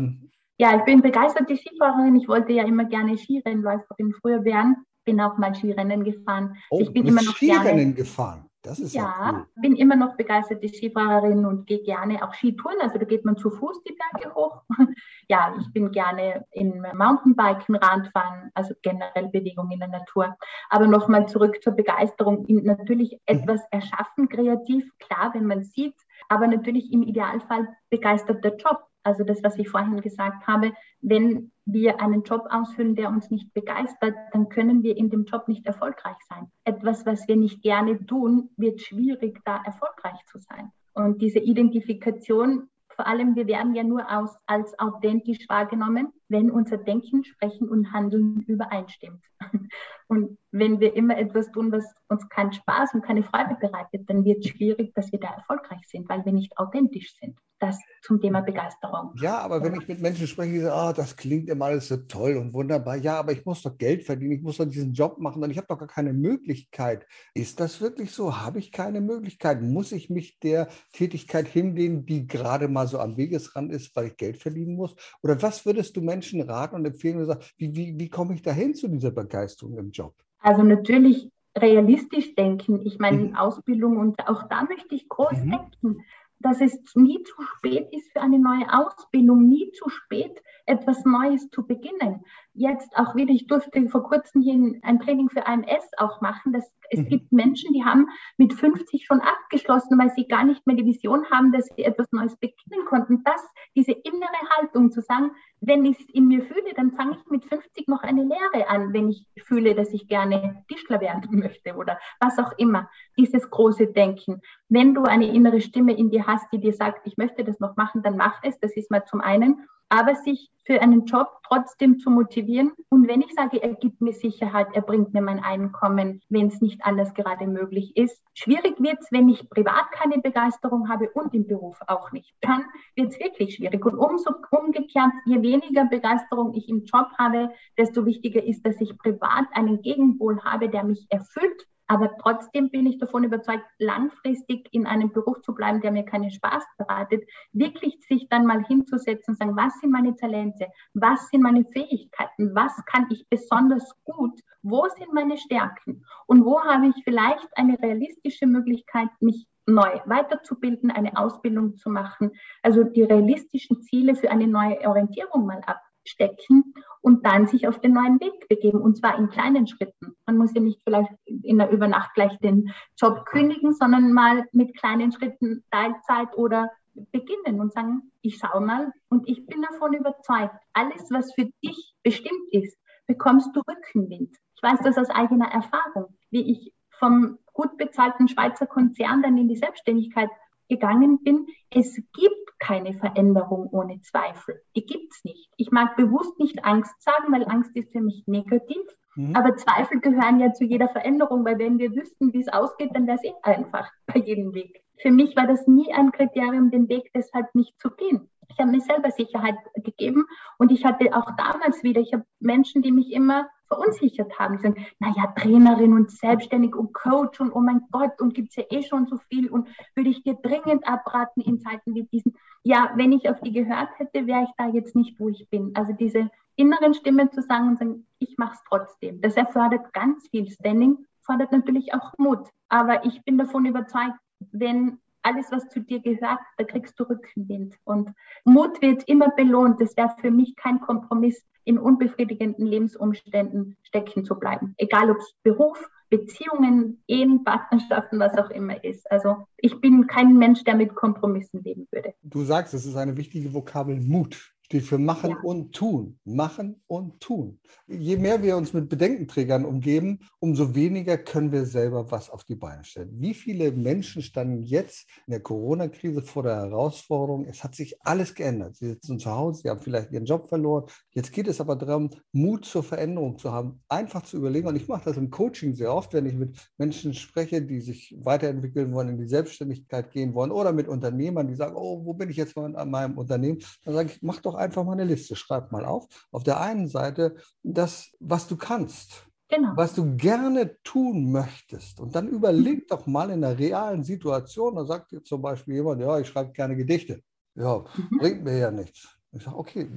ja, ich bin begeisterte Skifahrerin. Ich wollte ja immer gerne Skirennläuferin früher werden. Bin auch mal Skirennen gefahren. Oh, ich bin immer noch Skirennen gerne, gefahren. Das ist ja, ja cool. bin immer noch begeisterte Skifahrerin und gehe gerne auch Skitouren. Also da geht man zu Fuß die Berge hoch. [laughs] ja, ich bin gerne im Mountainbiken, Radfahren, also generell Bewegung in der Natur. Aber nochmal zurück zur Begeisterung. Natürlich mhm. etwas erschaffen, kreativ, klar, wenn man sieht, aber natürlich im Idealfall begeistert der Job. Also das, was ich vorhin gesagt habe, wenn wir einen Job ausfüllen, der uns nicht begeistert, dann können wir in dem Job nicht erfolgreich sein. Etwas, was wir nicht gerne tun, wird schwierig, da erfolgreich zu sein. Und diese Identifikation, vor allem, wir werden ja nur aus, als authentisch wahrgenommen, wenn unser Denken, Sprechen und Handeln übereinstimmt. [laughs] Und wenn wir immer etwas tun, was uns keinen Spaß und keine Freude bereitet, dann wird es schwierig, dass wir da erfolgreich sind, weil wir nicht authentisch sind. Das zum Thema Begeisterung. Ja, aber wenn ich mit Menschen spreche, die sagen, oh, das klingt immer alles so toll und wunderbar. Ja, aber ich muss doch Geld verdienen, ich muss doch diesen Job machen und ich habe doch gar keine Möglichkeit. Ist das wirklich so? Habe ich keine Möglichkeit? Muss ich mich der Tätigkeit hinlehnen, die gerade mal so am Wegesrand ist, weil ich Geld verdienen muss? Oder was würdest du Menschen raten und empfehlen und sagen, wie, wie, wie komme ich dahin zu dieser Begeisterung im Job? Also natürlich realistisch denken. Ich meine, mhm. Ausbildung und auch da möchte ich groß mhm. denken, dass es nie zu spät ist für eine neue Ausbildung, nie zu spät, etwas Neues zu beginnen. Jetzt auch wieder, ich durfte vor kurzem hier ein Training für AMS auch machen. Das, es mhm. gibt Menschen, die haben mit 50 schon abgeschlossen, weil sie gar nicht mehr die Vision haben, dass sie etwas Neues beginnen konnten. Das, diese innere Haltung zu sagen, wenn ich es in mir fühle, dann fange ich mit 50 noch eine Lehre an, wenn ich fühle, dass ich gerne Tischler werden [laughs] möchte oder was auch immer. Dieses große Denken. Wenn du eine innere Stimme in dir hast, die dir sagt, ich möchte das noch machen, dann mach es. Das ist mal zum einen aber sich für einen Job trotzdem zu motivieren. Und wenn ich sage, er gibt mir Sicherheit, er bringt mir mein Einkommen, wenn es nicht anders gerade möglich ist. Schwierig wird es, wenn ich privat keine Begeisterung habe und im Beruf auch nicht. Dann wird es wirklich schwierig. Und umso umgekehrt, je weniger Begeisterung ich im Job habe, desto wichtiger ist, dass ich privat einen Gegenpol habe, der mich erfüllt aber trotzdem bin ich davon überzeugt, langfristig in einem Beruf zu bleiben, der mir keinen Spaß bereitet, wirklich sich dann mal hinzusetzen und sagen, was sind meine Talente, was sind meine Fähigkeiten, was kann ich besonders gut, wo sind meine Stärken? Und wo habe ich vielleicht eine realistische Möglichkeit, mich neu weiterzubilden, eine Ausbildung zu machen, also die realistischen Ziele für eine neue Orientierung mal ab stecken und dann sich auf den neuen Weg begeben und zwar in kleinen Schritten. Man muss ja nicht vielleicht in der Übernacht gleich den Job kündigen, sondern mal mit kleinen Schritten Teilzeit oder beginnen und sagen, ich schaue mal und ich bin davon überzeugt, alles, was für dich bestimmt ist, bekommst du Rückenwind. Ich weiß das aus eigener Erfahrung, wie ich vom gut bezahlten Schweizer Konzern dann in die Selbstständigkeit gegangen bin. Es gibt keine Veränderung ohne Zweifel. Die gibt es nicht. Ich mag bewusst nicht Angst sagen, weil Angst ist für mich negativ. Mhm. Aber Zweifel gehören ja zu jeder Veränderung, weil wenn wir wüssten, wie es ausgeht, dann wäre es eh einfach [laughs] bei jedem Weg. Für mich war das nie ein Kriterium, den Weg deshalb nicht zu gehen. Ich habe mir selber Sicherheit gegeben und ich hatte auch damals wieder, ich habe Menschen, die mich immer verunsichert haben, sagen, naja, Trainerin und selbstständig und Coach und oh mein Gott, und gibt es ja eh schon so viel und würde ich dir dringend abraten in Zeiten wie diesen. Ja, wenn ich auf die gehört hätte, wäre ich da jetzt nicht, wo ich bin. Also diese inneren Stimmen zu sagen und sagen, ich mache es trotzdem. Das erfordert ganz viel Standing, fordert natürlich auch Mut. Aber ich bin davon überzeugt, wenn alles, was zu dir gehört, da kriegst du Rückenwind. Und Mut wird immer belohnt. Das wäre für mich kein Kompromiss, in unbefriedigenden Lebensumständen stecken zu bleiben. Egal ob es Beruf, Beziehungen, Ehen, Partnerschaften, was auch immer ist. Also ich bin kein Mensch, der mit Kompromissen leben würde. Du sagst, es ist eine wichtige Vokabel Mut steht für machen ja. und tun. Machen und tun. Je mehr wir uns mit Bedenkenträgern umgeben, umso weniger können wir selber was auf die Beine stellen. Wie viele Menschen standen jetzt in der Corona-Krise vor der Herausforderung, es hat sich alles geändert. Sie sitzen zu Hause, sie haben vielleicht ihren Job verloren. Jetzt geht es aber darum, Mut zur Veränderung zu haben, einfach zu überlegen. Und ich mache das im Coaching sehr oft, wenn ich mit Menschen spreche, die sich weiterentwickeln wollen, in die Selbstständigkeit gehen wollen oder mit Unternehmern, die sagen, oh, wo bin ich jetzt mal an meinem Unternehmen? Dann sage ich, mach doch einfach mal eine Liste, schreib mal auf. Auf der einen Seite das, was du kannst. Genau. was du gerne tun möchtest. Und dann überleg doch mal in einer realen Situation, da sagt dir zum Beispiel jemand, ja, ich schreibe gerne Gedichte. Ja, mhm. bringt mir ja nichts. Ich sage, okay,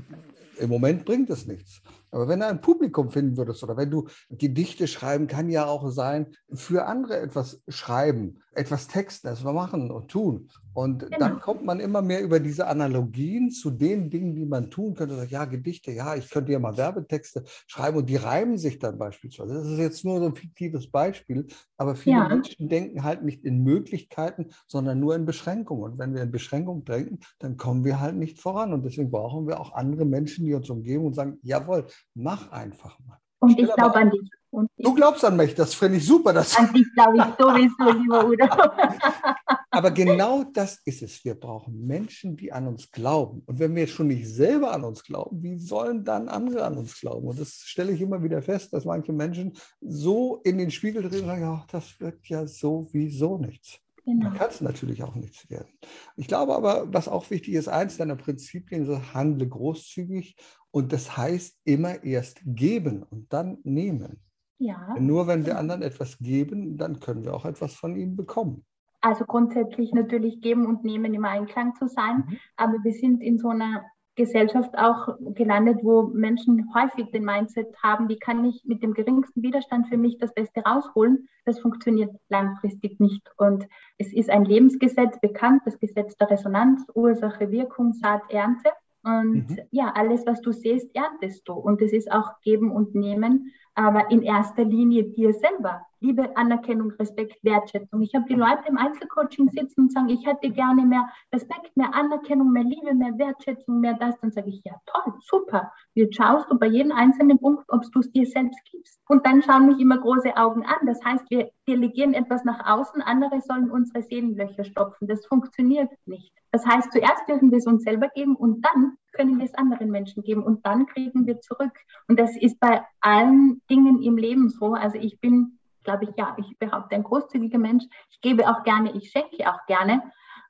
im Moment bringt es nichts. Aber wenn du ein Publikum finden würdest oder wenn du Gedichte schreiben, kann ja auch sein, für andere etwas schreiben, etwas texten, etwas machen und tun. Und genau. dann kommt man immer mehr über diese Analogien zu den Dingen, die man tun könnte. Ja, Gedichte, ja, ich könnte ja mal Werbetexte schreiben und die reimen sich dann beispielsweise. Das ist jetzt nur so ein fiktives Beispiel, aber viele ja. Menschen denken halt nicht in Möglichkeiten, sondern nur in Beschränkungen. Und wenn wir in Beschränkungen denken, dann kommen wir halt nicht voran. Und deswegen brauchen wir auch andere Menschen, die uns umgeben und sagen, jawohl, mach einfach mal. Und ich glaube an dich. Und du glaubst an mich, das finde ich super. Das an dich glaube ich sowieso, lieber Udo. [laughs] Aber genau das ist es. Wir brauchen Menschen, die an uns glauben. Und wenn wir schon nicht selber an uns glauben, wie sollen dann andere an uns glauben? Und das stelle ich immer wieder fest, dass manche Menschen so in den Spiegel drehen und sagen, ja, das wird ja sowieso nichts. Genau. Da kann es natürlich auch nichts werden. Ich glaube aber, was auch wichtig ist, eins deiner Prinzipien ist, handle großzügig und das heißt immer erst geben und dann nehmen. Ja. Nur wenn wir anderen etwas geben, dann können wir auch etwas von ihnen bekommen. Also grundsätzlich natürlich geben und nehmen im Einklang zu sein, mhm. aber wir sind in so einer Gesellschaft auch gelandet, wo Menschen häufig den Mindset haben, wie kann ich mit dem geringsten Widerstand für mich das Beste rausholen. Das funktioniert langfristig nicht. Und es ist ein Lebensgesetz bekannt, das Gesetz der Resonanz, Ursache, Wirkung, Saat, Ernte. Und mhm. ja, alles, was du siehst, erntest du. Und es ist auch Geben und Nehmen aber in erster Linie dir selber. Liebe, Anerkennung, Respekt, Wertschätzung. Ich habe die Leute im Einzelcoaching sitzen und sagen, ich hätte gerne mehr Respekt, mehr Anerkennung, mehr Liebe, mehr Wertschätzung, mehr das. Dann sage ich, ja toll, super. Jetzt schaust du bei jedem einzelnen Punkt, ob du es dir selbst gibst. Und dann schauen mich immer große Augen an. Das heißt, wir delegieren etwas nach außen, andere sollen unsere Seelenlöcher stopfen. Das funktioniert nicht. Das heißt, zuerst dürfen wir es uns selber geben und dann können wir es anderen Menschen geben und dann kriegen wir zurück. Und das ist bei allen Dingen im Leben so. Also ich bin, glaube ich, ja, ich behaupte, ein großzügiger Mensch. Ich gebe auch gerne, ich schenke auch gerne.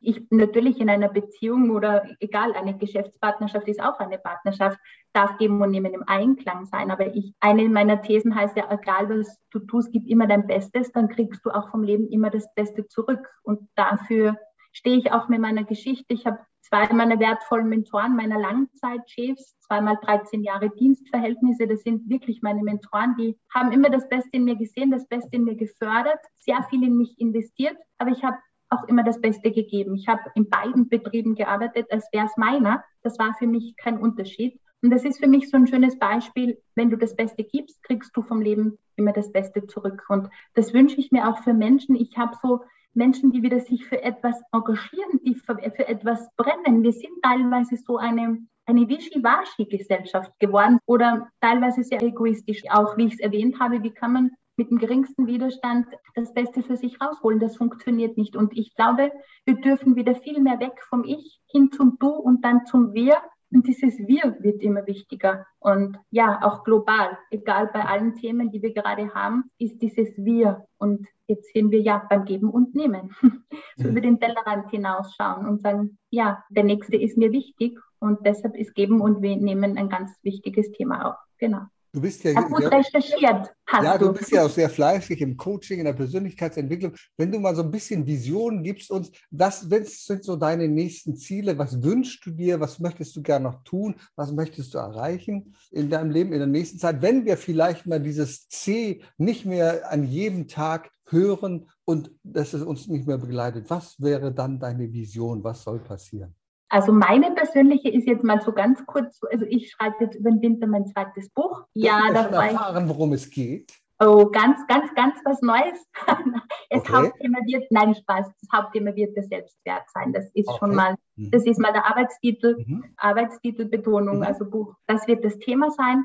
Ich natürlich in einer Beziehung oder egal, eine Geschäftspartnerschaft ist auch eine Partnerschaft, darf geben und nehmen im Einklang sein. Aber ich, eine meiner Thesen heißt ja, egal was du tust, gib immer dein Bestes, dann kriegst du auch vom Leben immer das Beste zurück. Und dafür stehe ich auch mit meiner Geschichte. Ich habe zwei meiner wertvollen Mentoren, meiner Langzeitchefs, zweimal 13 Jahre Dienstverhältnisse. Das sind wirklich meine Mentoren, die haben immer das Beste in mir gesehen, das Beste in mir gefördert, sehr viel in mich investiert, aber ich habe auch immer das Beste gegeben. Ich habe in beiden Betrieben gearbeitet, als wäre es meiner. Das war für mich kein Unterschied. Und das ist für mich so ein schönes Beispiel, wenn du das Beste gibst, kriegst du vom Leben immer das Beste zurück. Und das wünsche ich mir auch für Menschen. Ich habe so Menschen, die wieder sich für etwas engagieren, die für, für etwas brennen. Wir sind teilweise so eine, eine Wischiwaschi-Gesellschaft geworden oder teilweise sehr egoistisch. Auch wie ich es erwähnt habe, wie kann man mit dem geringsten Widerstand das Beste für sich rausholen. Das funktioniert nicht. Und ich glaube, wir dürfen wieder viel mehr weg vom Ich hin zum Du und dann zum Wir und dieses Wir wird immer wichtiger. Und ja, auch global, egal bei allen Themen, die wir gerade haben, ist dieses Wir. Und jetzt sind wir ja beim Geben und Nehmen. [laughs] so über den Tellerrand hinausschauen und sagen, ja, der Nächste ist mir wichtig. Und deshalb ist Geben und Nehmen ein ganz wichtiges Thema auch. Genau. Du bist ja, ja gut recherchiert. Hast ja, du. du bist ja auch sehr fleißig im Coaching, in der Persönlichkeitsentwicklung. Wenn du mal so ein bisschen Visionen gibst uns, was, was sind so deine nächsten Ziele? Was wünschst du dir? Was möchtest du gerne noch tun? Was möchtest du erreichen in deinem Leben in der nächsten Zeit? Wenn wir vielleicht mal dieses C nicht mehr an jedem Tag hören und dass es uns nicht mehr begleitet, was wäre dann deine Vision? Was soll passieren? Also meine persönliche ist jetzt mal so ganz kurz, also ich schreibe jetzt über den Winter mein zweites Buch. Ja, da erfahren, worum es geht. Oh, ganz, ganz, ganz was Neues. [laughs] Das okay. Hauptthema wird, nein, Spaß, das Hauptthema wird der Selbstwert sein. Das ist okay. schon mal, mhm. das ist mal der Arbeitstitel, mhm. Arbeitstitelbetonung, mhm. also Buch. Das wird das Thema sein.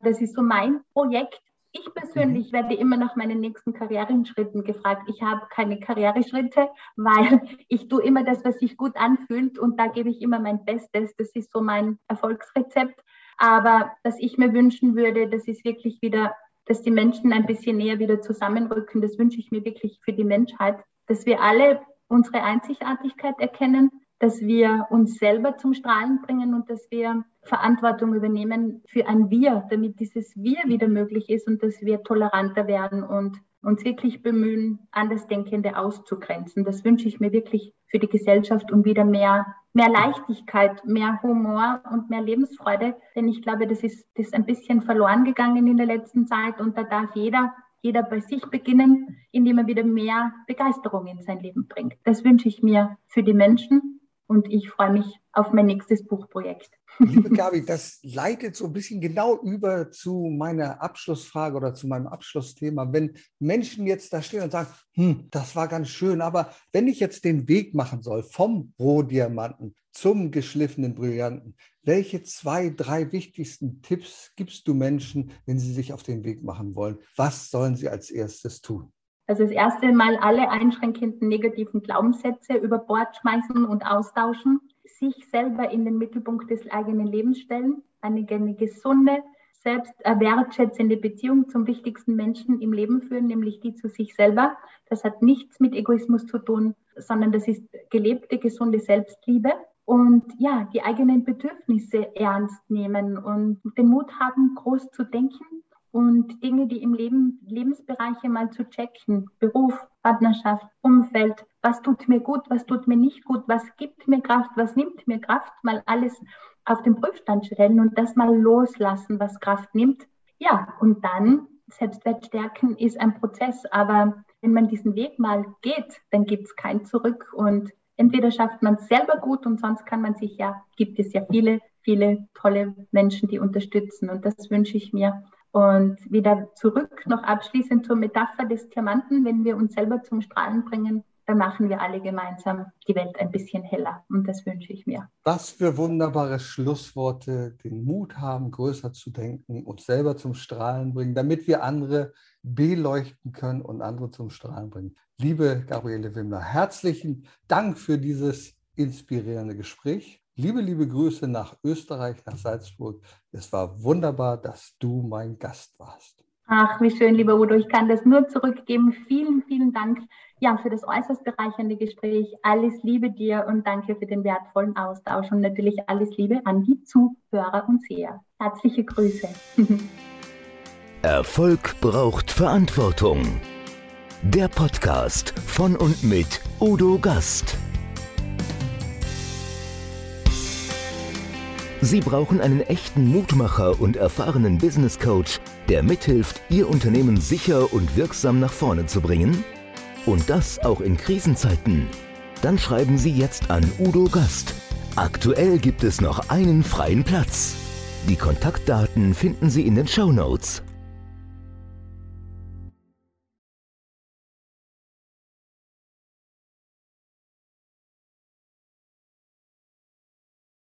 Das ist so mein Projekt. Ich persönlich mhm. werde immer nach meinen nächsten Karriereschritten gefragt. Ich habe keine Karriereschritte, weil ich tue immer das, was sich gut anfühlt und da gebe ich immer mein Bestes. Das ist so mein Erfolgsrezept. Aber was ich mir wünschen würde, das ist wirklich wieder, dass die Menschen ein bisschen näher wieder zusammenrücken. Das wünsche ich mir wirklich für die Menschheit, dass wir alle unsere Einzigartigkeit erkennen, dass wir uns selber zum Strahlen bringen und dass wir Verantwortung übernehmen für ein Wir, damit dieses Wir wieder möglich ist und dass wir toleranter werden und uns wirklich bemühen, Andersdenkende auszugrenzen. Das wünsche ich mir wirklich für die Gesellschaft und wieder mehr, mehr Leichtigkeit, mehr Humor und mehr Lebensfreude. Denn ich glaube, das ist, das ist ein bisschen verloren gegangen in der letzten Zeit und da darf jeder jeder bei sich beginnen, indem er wieder mehr Begeisterung in sein Leben bringt. Das wünsche ich mir für die Menschen und ich freue mich auf mein nächstes Buchprojekt. Liebe [laughs] Gabi, das leitet so ein bisschen genau über zu meiner Abschlussfrage oder zu meinem Abschlussthema. Wenn Menschen jetzt da stehen und sagen, hm, das war ganz schön, aber wenn ich jetzt den Weg machen soll vom Rohdiamanten zum geschliffenen Brillanten, welche zwei, drei wichtigsten Tipps gibst du Menschen, wenn sie sich auf den Weg machen wollen? Was sollen sie als erstes tun? Also das erste Mal alle einschränkenden negativen Glaubenssätze über Bord schmeißen und austauschen sich selber in den Mittelpunkt des eigenen Lebens stellen, eine, gesunde, selbst wertschätzende Beziehung zum wichtigsten Menschen im Leben führen, nämlich die zu sich selber. Das hat nichts mit Egoismus zu tun, sondern das ist gelebte, gesunde Selbstliebe. Und ja, die eigenen Bedürfnisse ernst nehmen und den Mut haben, groß zu denken und Dinge, die im Leben, Lebensbereiche mal zu checken, Beruf, Partnerschaft, Umfeld, was tut mir gut, was tut mir nicht gut, was gibt mir Kraft, was nimmt mir Kraft, mal alles auf den Prüfstand stellen und das mal loslassen, was Kraft nimmt. Ja, und dann Selbstwert stärken ist ein Prozess, aber wenn man diesen Weg mal geht, dann gibt es kein Zurück und entweder schafft man es selber gut und sonst kann man sich ja, gibt es ja viele, viele tolle Menschen, die unterstützen und das wünsche ich mir und wieder zurück noch abschließend zur Metapher des Diamanten, wenn wir uns selber zum Strahlen bringen, dann machen wir alle gemeinsam die Welt ein bisschen heller. Und das wünsche ich mir. Was für wunderbare Schlussworte, den Mut haben, größer zu denken, uns selber zum Strahlen bringen, damit wir andere beleuchten können und andere zum Strahlen bringen. Liebe Gabriele Wimmler, herzlichen Dank für dieses inspirierende Gespräch. Liebe, liebe Grüße nach Österreich, nach Salzburg. Es war wunderbar, dass du mein Gast warst. Ach, wie schön, lieber Udo. Ich kann das nur zurückgeben. Vielen, vielen Dank ja, für das äußerst bereichernde Gespräch. Alles Liebe dir und danke für den wertvollen Austausch und natürlich alles Liebe an die Zuhörer und Seher. Herzliche Grüße. [laughs] Erfolg braucht Verantwortung. Der Podcast von und mit Udo Gast. Sie brauchen einen echten Mutmacher und erfahrenen Business Coach, der mithilft, Ihr Unternehmen sicher und wirksam nach vorne zu bringen? Und das auch in Krisenzeiten? Dann schreiben Sie jetzt an Udo Gast. Aktuell gibt es noch einen freien Platz. Die Kontaktdaten finden Sie in den Show Notes.